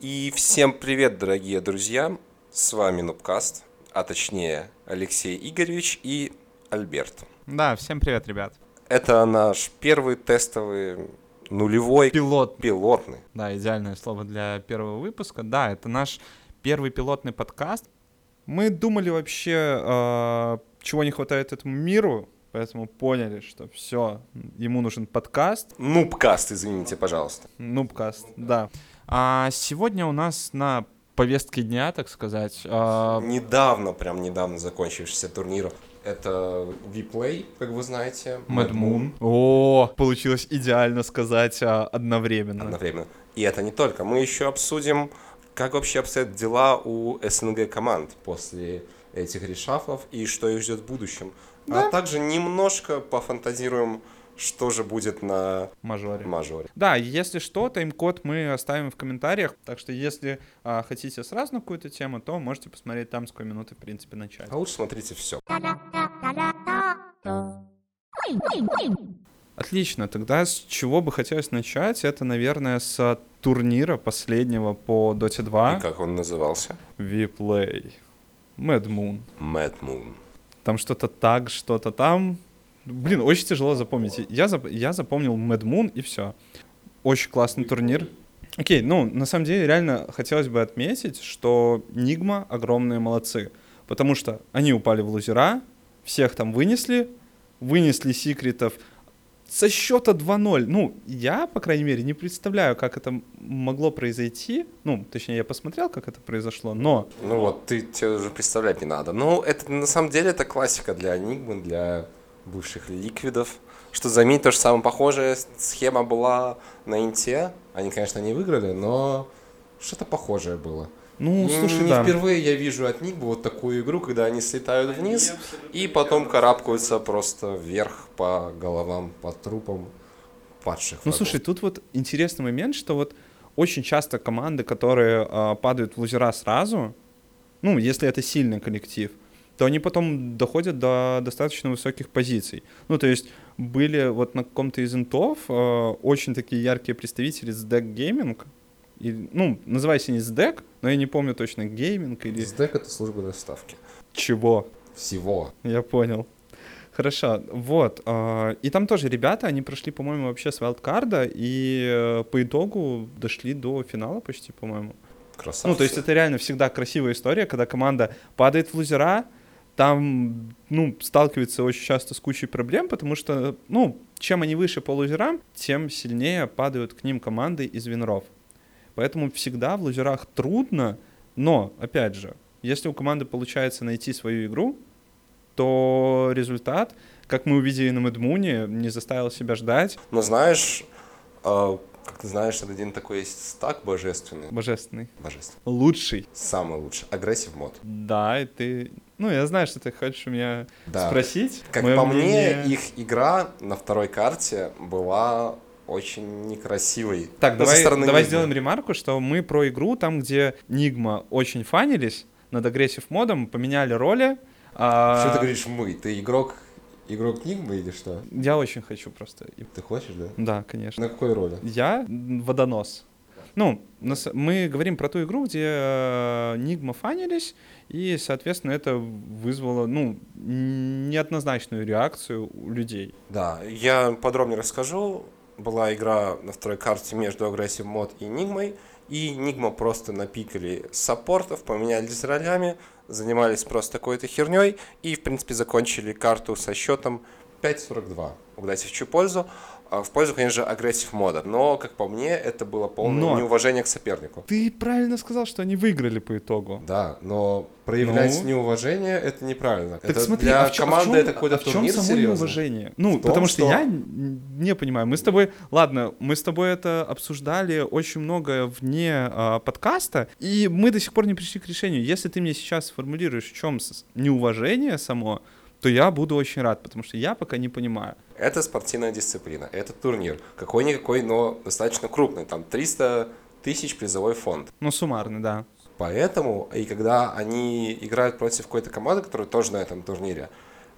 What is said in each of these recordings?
И всем привет, дорогие друзья! С вами Нубкаст, а точнее Алексей Игоревич и Альберт. Да, всем привет, ребят. Это наш первый тестовый нулевой Пилот. пилотный. Да, идеальное слово для первого выпуска. Да, это наш первый пилотный подкаст. Мы думали вообще, э, чего не хватает этому миру, поэтому поняли, что все, ему нужен подкаст. Нубкаст, извините, пожалуйста. Нубкаст, да. А сегодня у нас на повестке дня, так сказать, э, Недавно, прям недавно закончившийся турнир. Это Vplay, как вы знаете. Mad Moon. О, получилось идеально сказать а, одновременно. Одновременно. И это не только. Мы еще обсудим, как вообще обстоят дела у СНГ команд после этих решафлов и что их ждет в будущем. А также немножко пофантазируем, что же будет на Мажоре. мажоре. Да, если что, тайм-код мы оставим в комментариях. Так что если а, хотите сразу на какую-то тему, то можете посмотреть там, с какой минуты, в принципе, начать. А лучше смотрите все. Отлично, тогда с чего бы хотелось начать? Это, наверное, с турнира последнего по Dota 2. И как он назывался? Vplay. Mad Moon. Mad Moon. Там что-то так, что-то там. Блин, очень тяжело запомнить. Я, зап- я запомнил Mad Moon и все. Очень классный турнир. Окей, ну, на самом деле, реально хотелось бы отметить, что Нигма огромные молодцы. Потому что они упали в лузера, всех там вынесли, вынесли секретов со счета 2-0. Ну, я, по крайней мере, не представляю, как это могло произойти. Ну, точнее, я посмотрел, как это произошло, но Ну вот, ты тебе уже представлять не надо. Ну, это на самом деле это классика для Enigma, для бывших ликвидов. Что заметь, то же самое похожая схема была на Инте. Они, конечно, не выиграли, но что-то похожее было. Ну, слушай, не да. впервые я вижу от них вот такую игру, когда они слетают вниз и потом карабкаются просто вверх по головам, по трупам падших. Ну, врагов. слушай, тут вот интересный момент, что вот очень часто команды, которые а, падают в лузера сразу, ну, если это сильный коллектив, то они потом доходят до достаточно высоких позиций. Ну, то есть были вот на каком-то из интов а, очень такие яркие представители с Deck Gaming, и, ну, называйся не SDEC, но я не помню точно, гейминг или Сдэк это служба доставки. чего. Всего. Я понял. Хорошо, вот. а, И там тоже ребята, они прошли, по-моему, вообще с вайлдкарда, и э, по итогу дошли до финала почти, по-моему. Красавцы. Ну, то есть это реально всегда красивая история, когда команда падает в лузера, там, ну, сталкивается очень часто с кучей проблем, потому что, ну, чем они выше по лузерам, тем сильнее падают к ним команды из винров. Поэтому всегда в лузерах трудно, но, опять же, если у команды получается найти свою игру, то результат, как мы увидели на Мэдмуне, не заставил себя ждать. Но знаешь, э, как ты знаешь, этот один такой есть стак божественный. Божественный. Божественный. Лучший. Самый лучший. Aggressive Mode. Да, и ты... Ну, я знаю, что ты хочешь у меня Да. спросить. Как Моё по мне, мнение- их игра на второй карте была очень некрасивой. Так, со давай, давай Нигмы. сделаем ремарку, что мы про игру, там, где Нигма очень фанились над Aggressive Mode ом, поменяли роли. а, Что ты говоришь мы? Ты игрок, игрок Нигмы или что? Я очень хочу просто. Ты хочешь, да? Да, конечно. На какой роли? Я водонос. Ну, на с- мы говорим про ту игру, где э, Нигма фанились, и, соответственно, это вызвало, ну, неоднозначную реакцию у людей. Да, я подробнее расскажу. Была игра на второй карте между Aggressive Mod и Нигмой. И Нигма просто напикали саппортов, поменялись ролями, занимались просто какой-то херней и, в принципе, закончили карту со счетом 5.42. Угадайте в чью пользу. А В пользу, конечно же, агрессив мода. Но, как по мне, это было полное Но- неуважение к сопернику. Ты правильно сказал, что они выиграли по итогу. Да, но проявлять Ну? неуважение это неправильно. Так это смотри, для а в чём- команды а в чём- это какой-то а в чем турнир само серьезный. неуважение? Ну, В том, потому что, что- я не понимаю. Мы с тобой, ладно, мы с тобой это обсуждали очень много вне а, подкаста, и мы до сих пор не пришли к решению. Если ты мне сейчас сформулируешь, в чем неуважение само, то я буду очень рад, потому что я пока не понимаю. Это спортивная дисциплина, это турнир. Какой-никакой, но достаточно крупный. Там 300 тысяч призовой фонд. Ну, суммарно, да. Поэтому, и когда они играют против какой-то команды, которая тоже на этом турнире,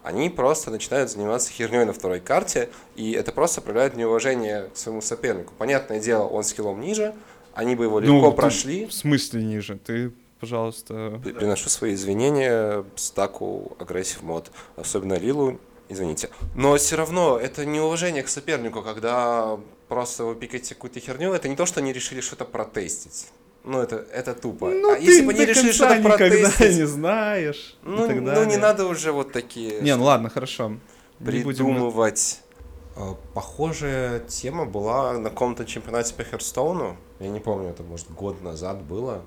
они просто начинают заниматься херней на второй карте, и это просто проявляет неуважение к своему сопернику. Понятное дело, он скиллом ниже, они бы его Ну, легко ты- прошли. В смысле ниже? Ты, пожалуйста... При- Приношу свои извинения стаку агрессив мод, особенно Лилу, извините. Но все равно это неуважение к сопернику, когда просто вы пикаете какую-то херню, это не то, что они решили что-то протестить. Ну, это, это тупо. Ну, а ты если бы они решили что-то никогда протестить, не знаешь. ну, ну, не надо уже вот такие Не, ну ладно, хорошо. Будем... придумывать. Э, Похожая тема была на каком-то чемпионате по Херстоуну. Я не помню, это может год назад было,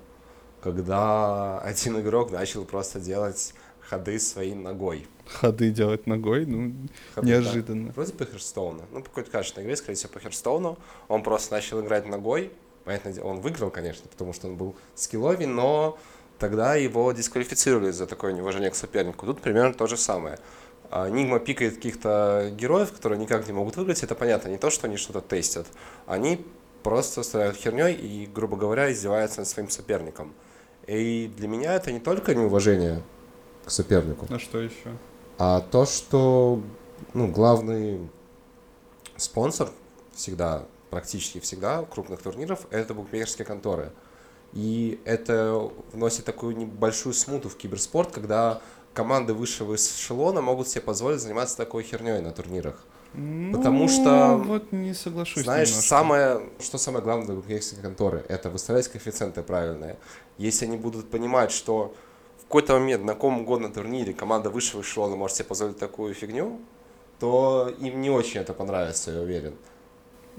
когда один игрок начал просто делать ходы своей ногой. Ходы делать ногой, ну, Ходы, неожиданно. да. Вроде по Херстоуну. Ну, по какой-то качественной игре, скорее всего, по Херстоуну. Он просто начал играть ногой. Понятное дело, он выиграл, конечно, потому что он был скилловый, но тогда его дисквалифицировали за такое неуважение к сопернику. Тут примерно то же самое. Нигма пикает каких-то героев, которые никак не могут выиграть, это понятно, не то, что они что-то тестят. Они просто стреляют херней и, грубо говоря, издеваются над своим соперником. И для меня это не только неуважение к сопернику, А что еще? а то, что ну, главный спонсор всегда, практически всегда крупных турниров, это букмекерские конторы. И это вносит такую небольшую смуту в киберспорт, когда команды высшего эшелона могут себе позволить заниматься такой херней на турнирах. Потому Ну, что, Вот не соглашусь Знаешь, немножко. самое, что самое главное для букмекерской конторы, это выставлять коэффициенты правильные. Если они будут понимать, что в какой-то момент на каком угодно турнире команда высшего эшелона может себе позволить такую фигню, то им не очень это понравится, я уверен.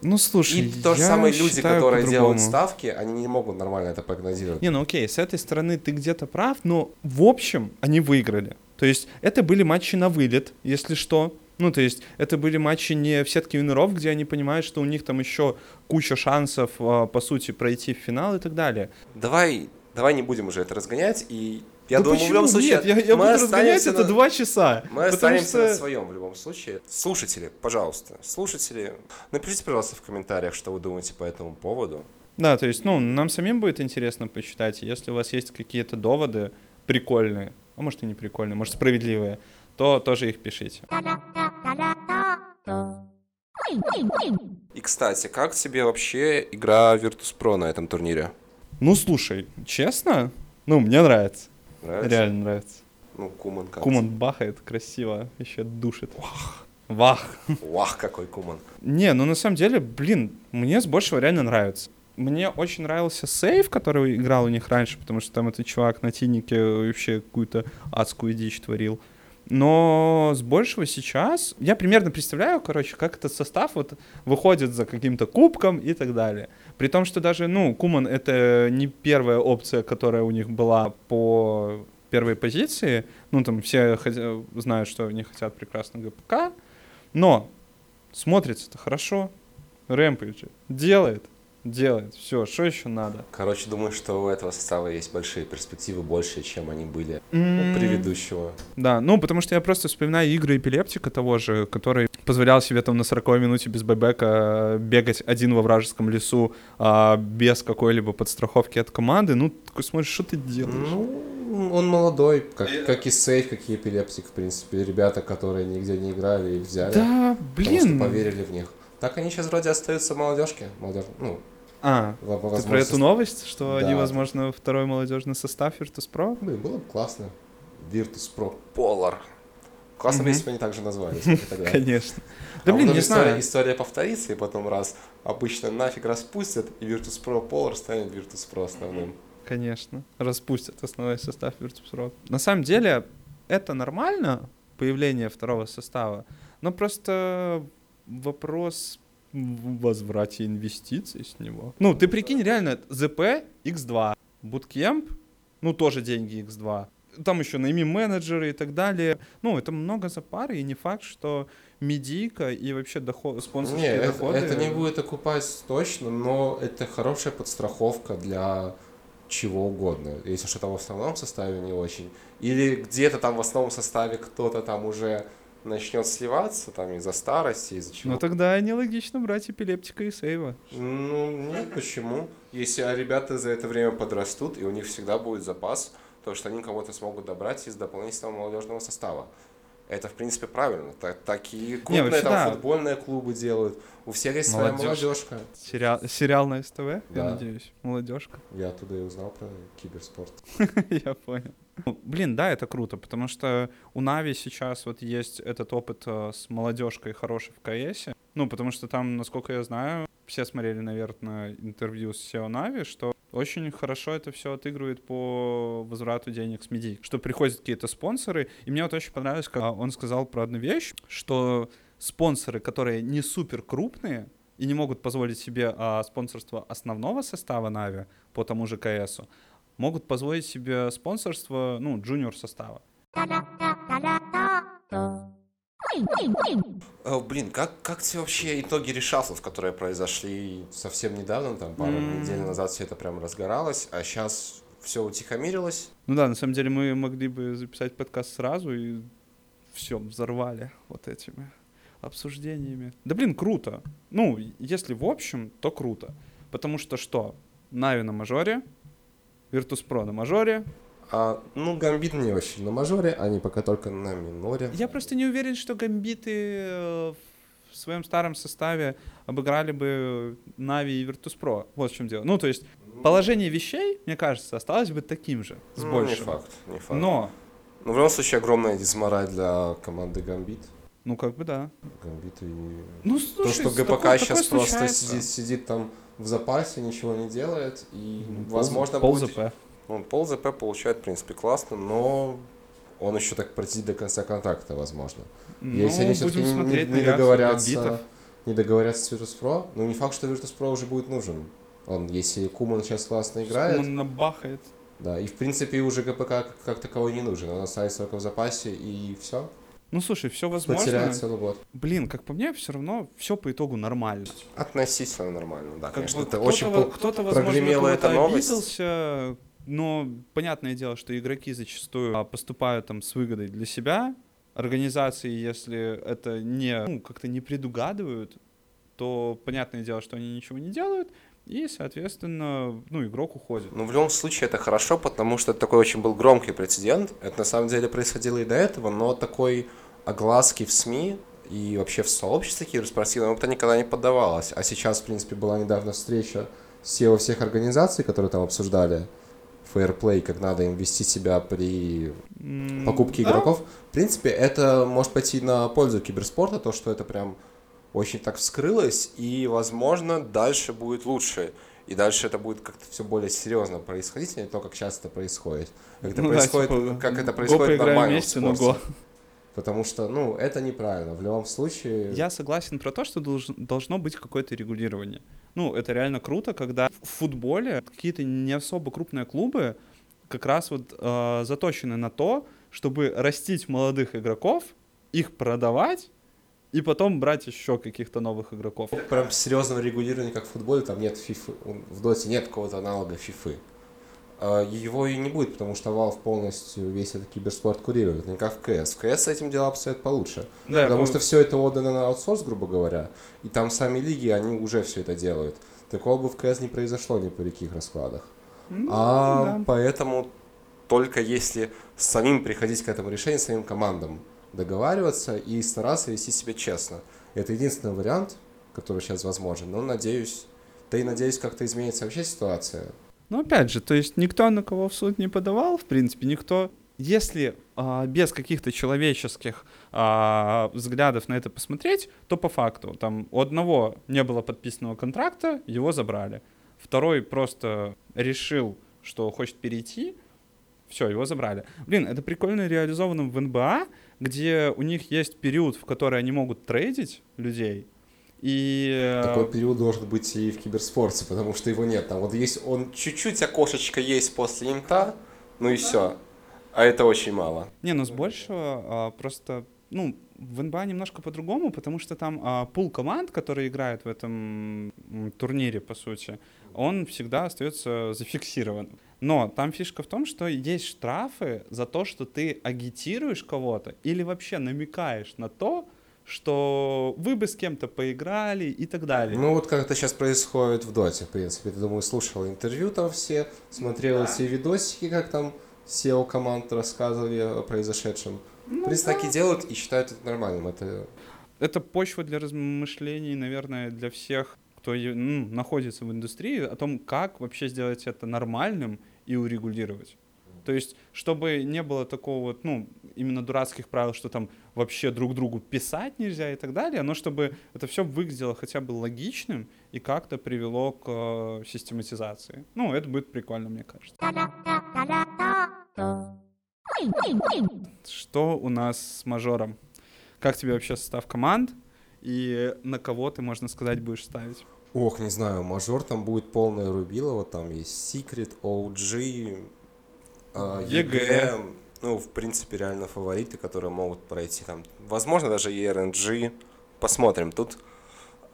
Ну, слушай, И то же самое люди, которые делают ставки, они не могут нормально это прогнозировать. Не, ну окей, с этой стороны ты где-то прав, но в общем они выиграли. То есть это были матчи на вылет, если что. Ну, то есть это были матчи не в сетке винеров, где они понимают, что у них там еще куча шансов, а, по сути, пройти в финал и так далее. Давай, давай не будем уже это разгонять, и я Да думаю, почему? в любом случае Нет, я, я буду разгонять останемся это на- два часа. Мы останемся на что- своем в любом случае. Слушатели, пожалуйста, слушатели, напишите, пожалуйста, в комментариях, что вы думаете по этому поводу. Да, то есть, ну, нам самим будет интересно почитать. Если у вас есть какие-то доводы прикольные, а может и не прикольные, может справедливые, то тоже их пишите. И, кстати, как тебе вообще игра Virtus.pro на этом турнире? Ну, слушай, честно, ну, мне нравится. Нравится? Реально нравится. Ну, Куман как Куман бахает красиво, еще душит. Вах. Вах. Вах, какой Куман. Не, ну на самом деле, блин, мне с большего реально нравится. Мне очень нравился сейв, который играл у них раньше, потому что там этот чувак на тинике вообще какую-то адскую дичь творил. Но с большего сейчас я примерно представляю, короче, как этот состав вот выходит за каким-то кубком и так далее. При том, что даже, ну, Куман это не первая опция, которая у них была по первой позиции. Ну, там все хотя- знают, что они хотят прекрасно ГПК. Но смотрится это хорошо. Рэмпейджи делает, делает. Все, что еще надо? Короче, думаю, что у этого состава есть большие перспективы, больше, чем они были у М, предыдущего. Да, ну, потому что я просто вспоминаю игры эпилептика того же, который позволял себе там на 40 минуте без бэбэка бегать один во вражеском лесу а, без какой-либо подстраховки от команды. Ну, такой смотришь, что ты делаешь? Ну, он молодой, как, как и Сейф, как и Эпилептик, в принципе. Ребята, которые нигде не играли, их взяли. да, Потому что блин. поверили в них. Так они сейчас вроде остаются в молодежке. Молодежь, ну, А, во- во- ты возможно, про эту новость, что они, Да. возможно, второй молодежный состав Virtus.pro? Блин, было бы классно. Virtus Pro Polar. Классно Мгм. если бы они так же назвались. Конечно. А Да, блин, не история, знаю. история повторится, и потом раз обычно нафиг распустят, и Virtus Pro Polar станет Virtus Pro основным. Конечно. Распустят основной состав Virtus.pro. На самом деле, это нормально, появление второго состава, но просто вопрос возврате инвестиций с него. Ну, ты прикинь, реально, ЗП X2, Bootcamp, ну, тоже деньги X2. Там еще найми менеджеры и так далее. Ну, это много за пары, и не факт, что медийка и вообще доход, Не, спонсорские это, доходы... это не будет окупать точно, но это хорошая подстраховка для чего угодно. Если что-то в основном составе не очень. Или где-то там в основном составе кто-то там уже начнет сливаться там из-за старости, из-за чего. Ну, тогда нелогично брать эпилептика и сейва. Ну, нет, почему? Если ребята за это время подрастут, и у них всегда будет запас, то что они кого-то смогут добрать из дополнительного молодежного состава. Это, в принципе, правильно. Так, такие крупные вообще там да. футбольные клубы делают. У всех есть своя Молодежь. молодежка. Сериал, сериал на СТВ, я Да. надеюсь. Молодежка. Я оттуда и узнал про киберспорт. Я понял. Ну, Блин, да, это круто, потому что у Нави сейчас вот есть этот опыт э, с молодежкой хороший в КС. Ну, потому что там, насколько я знаю, все смотрели, наверное, интервью с SEO Нави, что очень хорошо это все отыгрывает по возврату денег с медий, что приходят какие-то спонсоры, и мне вот очень понравилось, как он сказал про одну вещь, что спонсоры, которые не супер крупные и не могут позволить себе а, спонсорство основного состава Нави по тому же КСу, могут позволить себе спонсорство, ну, джуниор состава. Э, блин, как, как тебе вообще итоги решафлов, которые произошли совсем недавно, там пару М. недель назад все это прям разгоралось, а сейчас все утихомирилось? Ну да, на самом деле мы могли бы записать подкаст сразу и все, взорвали вот этими обсуждениями. Да блин, круто. Ну, если в общем, то круто. Потому что что? Нави на мажоре, Virtus.pro на мажоре. А, ну, Гамбит не очень на мажоре, они пока только на миноре. Я просто не уверен, что гамбиты э, в своем старом составе обыграли бы Нави и Virtus.pro. Вот в чем дело. Ну, то есть положение вещей, мне кажется, осталось бы таким же, с Ну, большим. не факт, не факт. Но, Ну, в любом случае, огромная дизмораль для команды Гамбит. ну как бы да. Гамбит и... Ну, То, слушай, что с- ГПК такое- сейчас такое просто сидит, сидит там в запасе, ничего не делает, и, Пол- возможно, пол будет... ЗП. Ну, пол ЗП получает, в принципе, классно, но он еще так протянет до конца контракта, возможно. Если они все-таки Ну, не, не реакцию договорятся, не договорятся с Virtus.pro, ну не факт, что Virtus.pro уже будет нужен. Он, если Куман сейчас классно играет, Он набахает. да, и в принципе уже ГПК как, как таковой не нужен, он останется только в запасе и все, Ну, слушай, все возможно. потеряет целый год. Блин, как по мне, все равно все по итогу нормально. Относительно нормально, да, Как конечно, бы это кто-то, очень... пол- кто-то, возможно, эта новость. обиделся, но понятное дело, что игроки зачастую а, поступают там с выгодой для себя. Организации, если это не ну, как-то не предугадывают, то понятное дело, что они ничего не делают, и, соответственно, ну, игрок уходит. Ну, в любом случае, это хорошо, потому что это такой очень был громкий прецедент. Это на самом деле происходило и до этого, но такой огласки в СМИ и вообще в сообществе киберспортивном это никогда не поддавалось. А сейчас, в принципе, была недавно встреча SEO всех организаций, которые там обсуждали фейерплей, как надо им вести себя при покупке да, игроков. В принципе, это может пойти на пользу киберспорта, то, что это прям очень так вскрылось, и, возможно, дальше будет лучше. И дальше это будет как-то все более серьезно происходить, а не то, как сейчас это происходит. Как это ну да, происходит, типа, как это происходит нормально в вместе, ну спорте. го. Потому что, ну, это неправильно. В любом случае... Я согласен про то, что долж- должно быть какое-то регулирование. Ну, это реально круто, когда в футболе какие-то не особо крупные клубы как раз вот э, заточены на то, чтобы растить молодых игроков, их продавать и потом брать еще каких-то новых игроков. Прям серьезного регулирования, как в футболе, там нет фифы. В доте нет какого-то аналога фифы. А, Его и не будет, потому что Valve полностью весь этот киберспорт курирует, не как в КС. В КС с этим дела обстоят получше. Да, Потому ну, что все это отдано на аутсорс, грубо говоря, и там сами лиги, они уже все это делают. Такого бы в КС не произошло ни при каких раскладах. ну, А да. поэтому только если самим приходить к этому решению, самим командам договариваться и стараться вести себя честно. Это единственный вариант, который сейчас возможен. Но надеюсь, да и надеюсь, как-то изменится вообще ситуация. Ну, опять же, то есть никто на кого в суд не подавал, в принципе, никто... Если а, без каких-то человеческих а, взглядов на это посмотреть, то по факту там у одного не было подписанного контракта, его забрали. Второй просто решил, что хочет перейти, все, его забрали. Блин, это прикольно реализовано в НБА, где у них есть период, в который они могут трейдить людей. И э, Такой период должен быть и в киберспорте, потому что его нет. Там вот есть он чуть-чуть окошечко есть после инта, ну и все. А это очень мало. Не, ну с большего а, просто, ну, в НБА немножко по-другому, потому что там а, пул команд, которые играют в этом турнире, по сути, он всегда остается зафиксирован. Но там фишка в том, что есть штрафы за то, что ты агитируешь кого-то или вообще намекаешь на то, что вы бы с кем-то поиграли и так далее. Ну вот как это сейчас происходит в Доте, в принципе. Ты, думаю, слушал интервью там все, смотрел эти видосики, как там SEO команд рассказывали о произошедшем. В принципе, так и делают и считают это нормальным. Это Это почва для размышлений, наверное, для всех, кто ну, находится в индустрии, о том, как вообще сделать это нормальным и урегулировать. То есть, чтобы не было такого вот, ну, именно дурацких правил, что там вообще друг другу писать нельзя и так далее, но чтобы это все выглядело хотя бы логичным и как-то привело к э, систематизации. Ну, это будет прикольно, мне кажется. Что у нас с мажором? Как тебе вообще состав команд? И на кого ты, можно сказать, будешь ставить? Ох, не знаю, мажор там будет полное рубилово, там есть Secret, OG, а. EG. Ну, в принципе, реально фавориты, которые могут пройти там. Возможно, даже и RNG. Посмотрим. Тут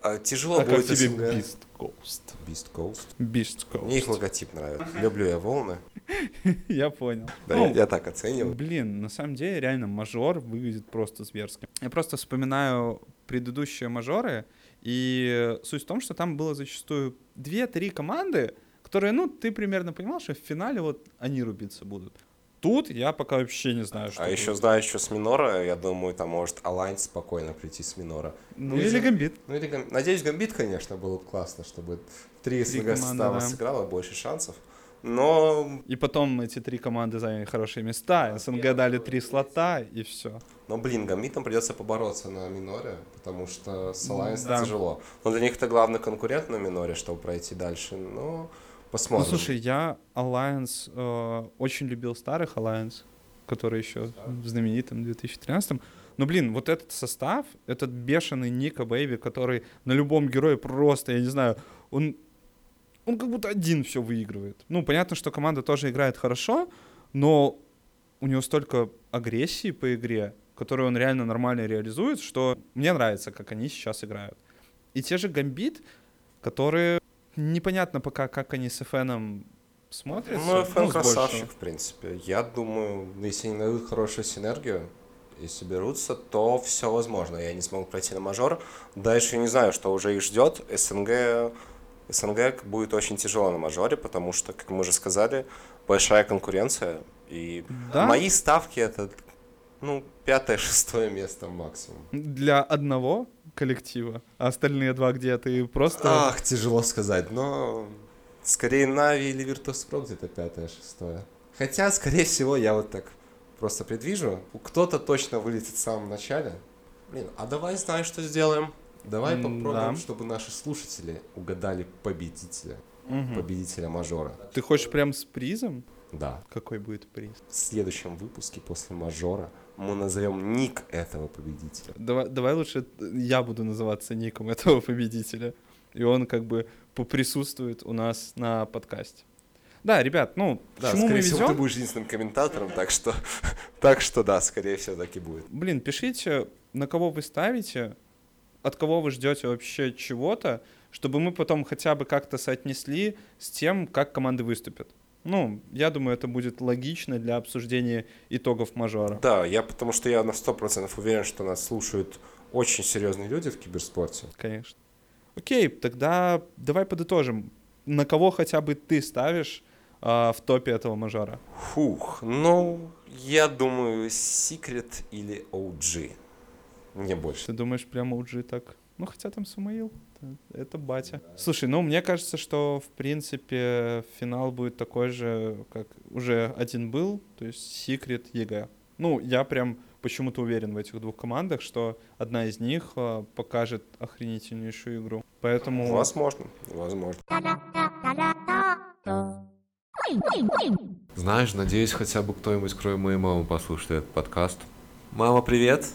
а, тяжело А как будет тебе СНГ. Beast Coast? Beast Coast. Beast Coast. Мне их логотип нравится. Люблю я волны. Я понял. Да, Ну, я, я так оцениваю. Блин, на самом деле, реально, мажор выглядит просто зверски. Я просто вспоминаю предыдущие мажоры, и суть в том, что там было зачастую 2-3 команды, которые, ну, ты примерно понимал, что в финале вот они рубиться будут. Тут я пока вообще не знаю, что А еще будет. знаю, еще с Минора, я думаю, там может Алайнс спокойно прийти с Минора. Ну, или из-за- Гамбит. Ну или Гам- Надеюсь, Гамбит, конечно, было бы классно, чтобы три СНГ состава да. сыграло, больше шансов. Но, И потом эти три команды заняли хорошие места, СНГ дали три слота, и все. но блин, Гамбитам придется побороться на Миноре, потому что с Alliance да. тяжело. Но для них это главный конкурент на Миноре, чтобы пройти дальше. Но Ну, посмотрим. слушай, я Alliance, э, очень любил старых Alliance, которые еще в знаменитом 2013 но, блин, вот этот состав, этот бешеный Ника Бэйби, который на любом герое просто, я не знаю, он, он как будто один все выигрывает. Ну, понятно, что команда тоже играет хорошо, но у него столько агрессии по игре, которую он реально нормально реализует, что мне нравится, как они сейчас играют. И те же Гамбит, которые непонятно пока, как они с FN смотрятся. Ну, ФН с красавчик, в принципе. Я думаю, если они найдут хорошую синергию и соберутся, то все возможно. Я не смогу пройти на мажор. Дальше не знаю, что уже их ждет. СНГ, СНГ будет очень тяжело на мажоре, потому что, как мы уже сказали, большая конкуренция. И Да. мои ставки это ну, пятое, шестое место максимум. Для одного коллектива, а остальные два где ты просто... Ах, тяжело сказать, но скорее Нави или Virtus.pro где-то пятое, шестое. Хотя, скорее всего, я вот так просто предвижу. Кто-то точно вылетит в самом начале. Блин, а давай знаешь, что сделаем? Давай попробуем, да. чтобы наши слушатели угадали победителя. Мгм. Победителя мажора. Ты хочешь прям с призом? Да. Какой будет приз? В следующем выпуске после мажора мы назовем ник этого победителя. Давай, давай лучше я буду называться ником этого победителя. И он как бы поприсутствует у нас на подкасте. Да, ребят, ну, Да, почему мы скорее всего, ты будешь единственным комментатором, так что, так что да, скорее всего, так и будет. Блин, пишите, на кого вы ставите, от кого вы ждете вообще чего-то, чтобы мы потом хотя бы как-то соотнесли с тем, как команды выступят. Ну, я думаю, это будет логично для обсуждения итогов мажора. Да, я потому что я на 100% уверен, что нас слушают очень серьезные люди в киберспорте. Конечно. Окей, тогда давай подытожим. На кого хотя бы ты ставишь а, в топе этого мажора? Фух, ну, я думаю, Secret или OG. Не больше. Ты думаешь, прямо OG так? Ну, хотя там Сумаил, это, батя. Слушай, ну, мне кажется, что, в принципе, финал будет такой же, как уже один был, то есть Secret, EG. Ну, я прям почему-то уверен в этих двух командах, что одна из них а, покажет охренительнейшую игру. Поэтому... Возможно, возможно. Знаешь, надеюсь, хотя бы кто-нибудь, кроме моей мамы, послушает этот подкаст. Мама, привет!